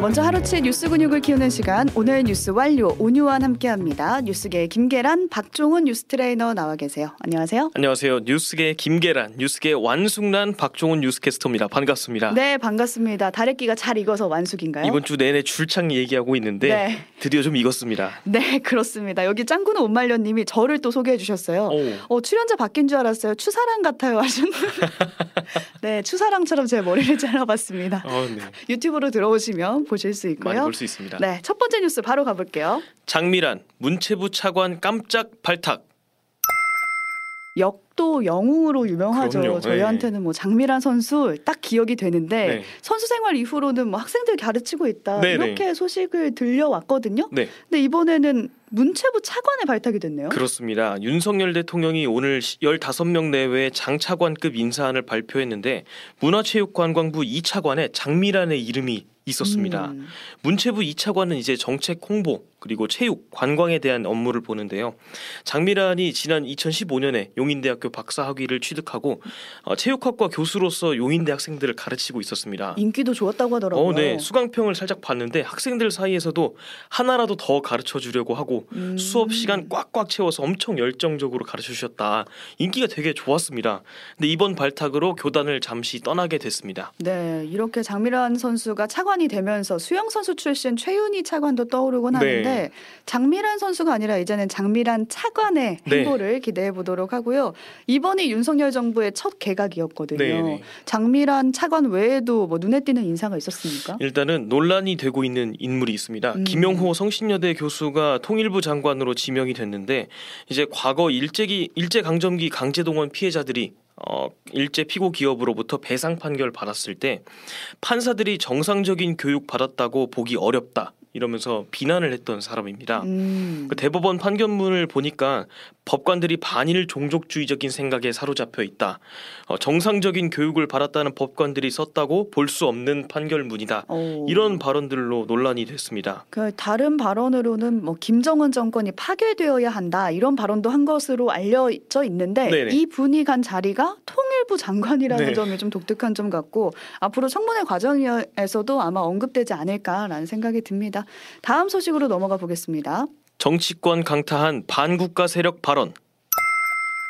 먼저 하루치 뉴스 근육을 키우는 시간 오늘 뉴스 완료 오뉴완 함께합니다. 뉴스계 김계란, 박종훈 뉴스 트레이너 나와 계세요. 안녕하세요. 안녕하세요. 뉴스계 김계란, 뉴스계 완숙란 박종훈 뉴스캐스터입니다. 반갑습니다. 네, 반갑습니다. 다래끼가 잘 익어서 완숙인가요? 이번 주 내내 줄창 얘기하고 있는데 네. 드디어 좀 익었습니다. 네, 그렇습니다. 여기 짱구는 옷말려님이 저를 또 소개해 주셨어요. 오. 어, 출연자 바뀐 줄 알았어요. 추사랑 같아요 하셨는데. 네, 추사랑처럼 제 머리를 잘라봤습니다. 어, 네. 유튜브로 들어오시면 보실 수 많이 있고요. 볼수 있습니다. 네, 첫 번째 뉴스 바로 가볼게요. 장미란 문체부 차관 깜짝 발탁. 역도 영웅으로 유명하죠. 그럼요. 저희한테는 뭐 장미란 선수 딱 기억이 되는데 네. 선수 생활 이후로는 뭐 학생들 가르치고 있다 네, 이렇게 소식을 들려왔거든요. 네, 근데 이번에는 문체부 차관에 발탁이 됐네요. 그렇습니다. 윤석열 대통령이 오늘 15명 내외의 장차관급 인사안을 발표했는데 문화체육관광부 2차관에 장미란의 이름이 있었습니다. 음. 문체부 2차관은 이제 정책 홍보 그리고 체육, 관광에 대한 업무를 보는데요. 장미란이 지난 2015년에 용인대학교 박사 학위를 취득하고 어, 체육학과 교수로서 용인대 학생들을 가르치고 있었습니다. 인기도 좋았다고 하더라고요. 어, 네. 수강평을 살짝 봤는데 학생들 사이에서도 하나라도 더 가르쳐 주려고 하고 음. 수업 시간 꽉꽉 채워서 엄청 열정적으로 가르쳐 주셨다. 인기가 되게 좋았습니다. 근데 이번 발탁으로 교단을 잠시 떠나게 됐습니다. 네, 이렇게 장미란 선수가 차관 이 되면서 수영 선수 출신 최윤희 차관도 떠오르곤 네. 하는데 장미란 선수가 아니라 이제는 장미란 차관의 네. 행보를 기대해 보도록 하고요. 이번이 윤석열 정부의 첫 개각이었거든요. 네, 네. 장미란 차관 외에도 뭐 눈에 띄는 인사가 있었습니까? 일단은 논란이 되고 있는 인물이 있습니다. 음. 김용호 성신여대 교수가 통일부 장관으로 지명이 됐는데 이제 과거 일제기 일제 강점기 강제동원 피해자들이 어, 일제 피고 기업으로부터 배상 판결 받았을 때 판사들이 정상적인 교육 받았다고 보기 어렵다 이러면서 비난을 했던 사람입니다. 음. 그 대법원 판결문을 보니까 법관들이 반일 종족주의적인 생각에 사로잡혀 있다. 어, 정상적인 교육을 받았다는 법관들이 썼다고 볼 수 없는 판결문이다. 어. 이런 발언들로 논란이 됐습니다. 그 다른 발언으로는 뭐 김정은 정권이 파괴되어야 한다 이런 발언도 한 것으로 알려져 있는데 네네. 이 분이 간 자리가 통일부 장관이라는 네. 점이 좀 독특한 점 같고 앞으로 청문회 과정에서도 아마 언급되지 않을까라는 생각이 듭니다. 다음 소식으로 넘어가 보겠습니다. 정치권 강타한 반국가 세력 발언.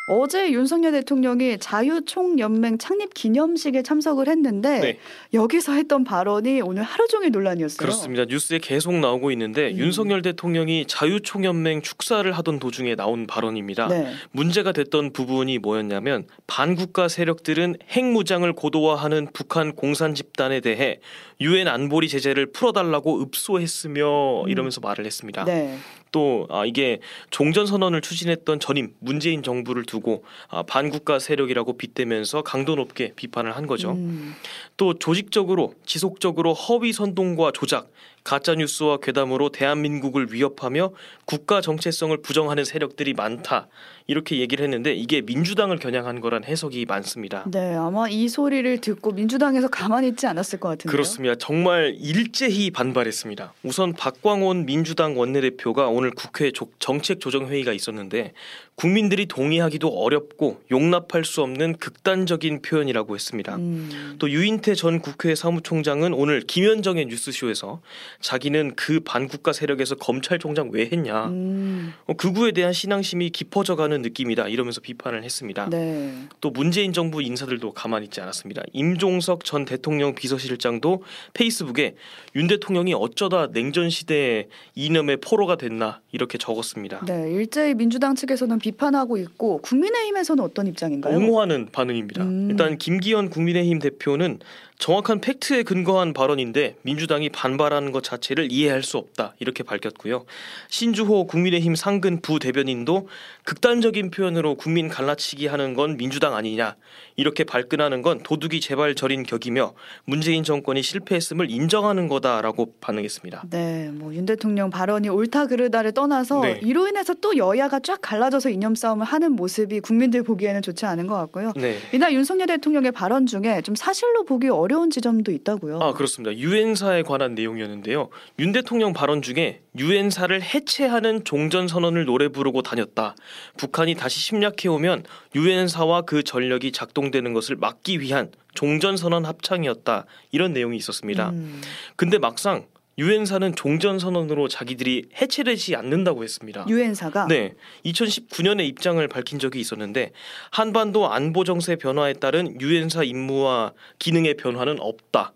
어제 윤석열 대통령이 자유총연맹 창립 기념식에 참석을 했는데 네. 여기서 했던 발언이 오늘 하루 종일 논란이었어요. 그렇습니다. 뉴스에 계속 나오고 있는데 음. 윤석열 대통령이 자유총연맹 축사를 하던 도중에 나온 발언입니다. 네. 문제가 됐던 부분이 뭐였냐면 반국가 세력들은 핵무장을 고도화하는 북한 공산 집단에 대해 유엔 안보리 제재를 풀어달라고 읍소했으며 음. 이러면서 말을 했습니다. 네. 또 아, 이게 종전 선언을 추진했던 전임 문재인 정부를 두고 아, 반국가 세력이라고 빗대면서 강도 높게 비판을 한 거죠. 음. 또 조직적으로 지속적으로 허위 선동과 조작, 가짜 뉴스와 괴담으로 대한민국을 위협하며 국가 정체성을 부정하는 세력들이 많다. 이렇게 얘기를 했는데 이게 민주당을 겨냥한 거란 해석이 많습니다. 네, 아마 이 소리를 듣고 민주당에서 가만히 있지 않았을 것 같은데요. 그렇습니다. 정말 일제히 반발했습니다. 우선 박광온 민주당 원내대표가 오늘 국회 조- 정책조정회의가 있었는데 국민들이 동의하기도 어렵고 용납할 수 없는 극단적인 표현이라고 했습니다. 음. 또 유인태 전 국회 사무총장은 오늘 김현정의 뉴스쇼에서 자기는 그 반국가 세력에서 검찰총장 왜 했냐 음. 어, 극우에 대한 신앙심이 깊어져가는 느낌이다 이러면서 비판을 했습니다. 네. 또 문재인 정부 인사들도 가만히 있지 않았습니다. 임종석 전 대통령 비서실장도 페이스북에 윤 대통령이 어쩌다 냉전 시대의 이념의 포로가 됐나 이렇게 적었습니다. 네, 일제히 민주당 측에서는 비판하고 있고 국민의힘에서는 어떤 입장인가요? 옹호하는 반응입니다. 음. 일단 김기현 국민의힘 대표는 정확한 팩트에 근거한 발언인데 민주당이 반발하는 것 자체를 이해할 수 없다 이렇게 밝혔고요. 신주호 국민의힘 상근 부대변인도 극단적인 표현으로 국민 갈라치기 하는 건 민주당 아니냐 이렇게 발끈하는 건 도둑이 제발 저린 격이며 문재인 정권이 실패했음을 인정하는 거다라고 반응했습니다. 네, 뭐 윤 대통령 발언이 옳다 그르다를 떠나서 네. 이로 인해서 또 여야가 쫙 갈라져서 이념 싸움을 하는 모습이 국민들 보기에는 좋지 않은 것 같고요. 네. 이날 윤석열 대통령의 발언 중에 좀 사실로 보기 어려 운 지점도 있다고요. 아 그렇습니다. 유엔사에 관한 내용이었는데요. 윤 대통령 발언 중에 유엔사를 해체하는 종전 선언을 노래 부르고 다녔다. 북한이 다시 침략해 오면 유엔사와 그 전력이 작동되는 것을 막기 위한 종전 선언 합창이었다. 이런 내용이 있었습니다. 음, 근데 막상 유엔사는 종전 선언으로 자기들이 해체되지 않는다고 했습니다. 유엔사가 네, 2019년에 입장을 밝힌 적이 있었는데 한반도 안보 정세 변화에 따른 유엔사 임무와 기능의 변화는 없다.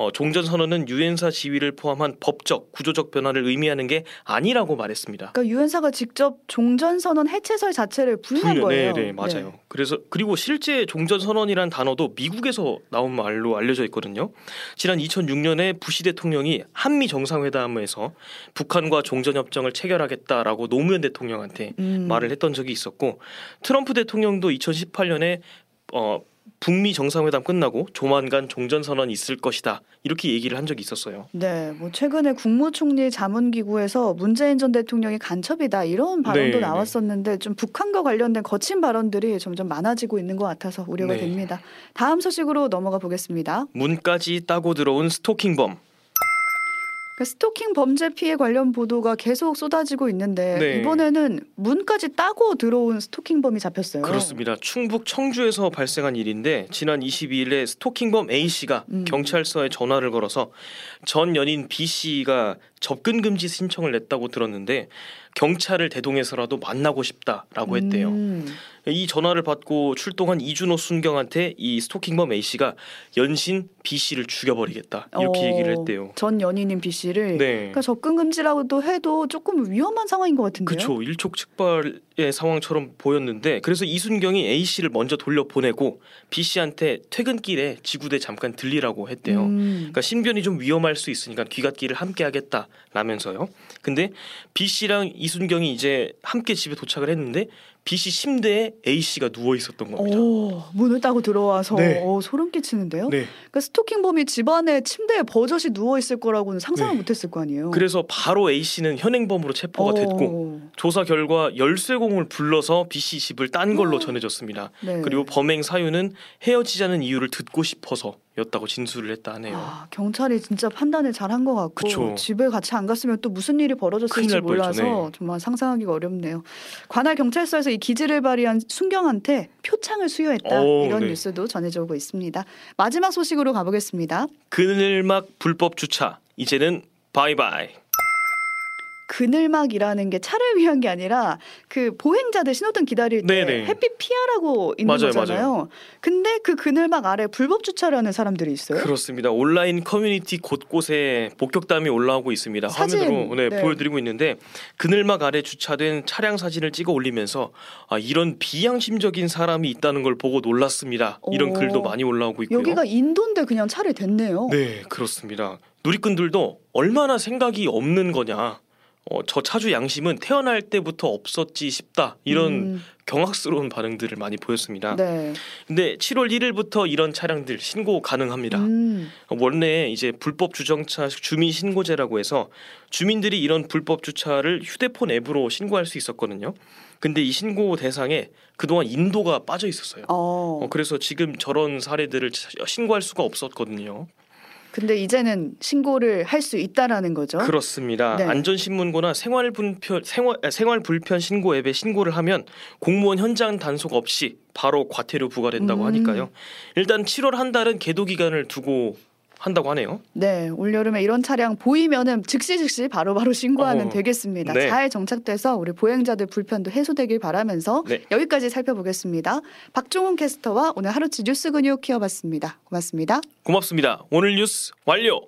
어, 종전 선언은 유엔사 지위를 포함한 법적, 구조적 변화를 의미하는 게 아니라고 말했습니다. 그러니까 유엔사가 직접 종전 선언 해체설 자체를 부인한 불- 거예요. 네, 네, 맞아요. 그래서 그리고 실제 종전 선언이란 단어도 미국에서 나온 말로 알려져 있거든요. 지난 2006년에 부시 대통령이 한미 정상회담에서 북한과 종전 협정을 체결하겠다라고 노무현 대통령한테 음. 말을 했던 적이 있었고 트럼프 대통령도 2018년에 어 북미 정상회담 끝나고 조만간 종전 선언이 있을 것이다 이렇게 얘기를 한 적이 있었어요. 네, 뭐 최근에 국무총리 자문기구에서 문재인 전 대통령이 간첩이다 이런 발언도 네, 나왔었는데 좀 북한과 관련된 거친 발언들이 점점 많아지고 있는 것 같아서 우려가 네. 됩니다. 다음 소식으로 넘어가 보겠습니다. 문까지 따고 들어온 스토킹범. 그 스토킹 범죄 피해 관련 보도가 계속 쏟아지고 있는데 네. 이번에는 문까지 따고 들어온 스토킹범이 잡혔어요. 그렇습니다. 충북 청주에서 발생한 일인데 지난 22일에 스토킹범 A 씨가 음. 경찰서에 전화를 걸어서 전 연인 B 씨가 접근 금지 신청을 냈다고 들었는데 경찰을 대동해서라도 만나고 싶다라고 했대요. 음, 이 전화를 받고 출동한 이준호 순경한테 이 스토킹범 A 씨가 연신 B 씨를 죽여버리겠다 이렇게 어, 얘기를 했대요. 전 연인인 B 씨를 네. 그러니까 접근 금지라고도 해도 조금 위험한 상황인 것 같은데요. 그렇죠. 일촉즉발 의 상황처럼 보였는데 그래서 이순경이 A 씨를 먼저 돌려 보내고 B 씨한테 퇴근길에 지구대 잠깐 들리라고 했대요. 음, 그러니까 신변이 좀 위험할 수 있으니까 귀갓길을 함께 하겠다라면서요. 근데 B 씨랑 이순경이 이제 함께 집에 도착을 했는데 B 씨 침대에 A 씨가 누워 있었던 겁니다. 오, 문을 따고 들어와서 네. 어, 소름 끼치는데요. 네. 그러니까 스토킹범이 집안에 침대에 버젓이 누워 있을 거라고는 상상을 네. 못했을 거 아니에요. 그래서 바로 A 씨는 현행범으로 체포가 됐고 어, 조사 결과 열쇠공을 불러서 B 씨 집을 딴 걸로 전해졌습니다. 네. 그리고 범행 사유는 헤어지자는 이유를 듣고 싶어서 였다고 진술을 했다 하네요. 아, 경찰이 진짜 판단을 잘한 것 같고 그쵸. 집에 같이 안 갔으면 또 무슨 일이 벌어졌을지 몰라서 네. 정말 상상하기가 어렵네요. 관할 경찰서에서 이 기지를 발휘한 순경한테 표창을 수여했다 오, 이런 네. 뉴스도 전해져 오고 있습니다. 마지막 소식으로 가보겠습니다. 그늘막 불법 주차 이제는 바이바이. 그늘막이라는 게 차를 위한 게 아니라 그 보행자들 신호등 기다릴 때 네네. 햇빛 피하라고 있는 맞아요, 거잖아요. 근데 그 그늘막 아래 불법 주차를 하는 사람들이 있어요. 그렇습니다. 온라인 커뮤니티 곳곳에 목격담이 올라오고 있습니다. 사진, 화면으로 네, 네. 보여드리고 있는데 그늘막 아래 주차된 차량 사진을 찍어 올리면서 아, 이런 비양심적인 사람이 있다는 걸 보고 놀랐습니다. 이런 오. 글도 많이 올라오고 있고요. 여기가 인도인데 그냥 차를 댔네요. 네, 그렇습니다. 누리꾼들도 얼마나 생각이 없는 거냐. 어, 저 차주 양심은 태어날 때부터 없었지 싶다. 이런 음, 경악스러운 반응들을 많이 보였습니다. 네. 근데 7월 1일부터 이런 차량들 신고 가능합니다. 음, 원래 이제 불법 주정차 주민 신고제라고 해서 주민들이 이런 불법 주차를 휴대폰 앱으로 신고할 수 있었거든요. 근데 이 신고 대상에 그동안 인도가 빠져 있었어요. 어. 어, 그래서 지금 저런 사례들을 차- 신고할 수가 없었거든요. 근데 이제는 신고를 할 수 있다라는 거죠. 그렇습니다. 네. 안전신문고나 생활불편 생활, 아, 생활불편 신고 앱에 신고를 하면 공무원 현장 단속 없이 바로 과태료 부과된다고 음. 하니까요. 일단 7월 한 달은 계도 기간을 두고 한다고 하네요. 네, 올 여름에 이런 차량 보이면은 즉시 즉시 바로 바로 신고하면 어, 되겠습니다. 네. 잘 정착돼서 우리 보행자들 불편도 해소되길 바라면서 네. 여기까지 살펴보겠습니다. 박종훈 캐스터와 오늘 하루치 뉴스 근육 키워봤습니다. 고맙습니다. 고맙습니다. 오늘 뉴스 완료.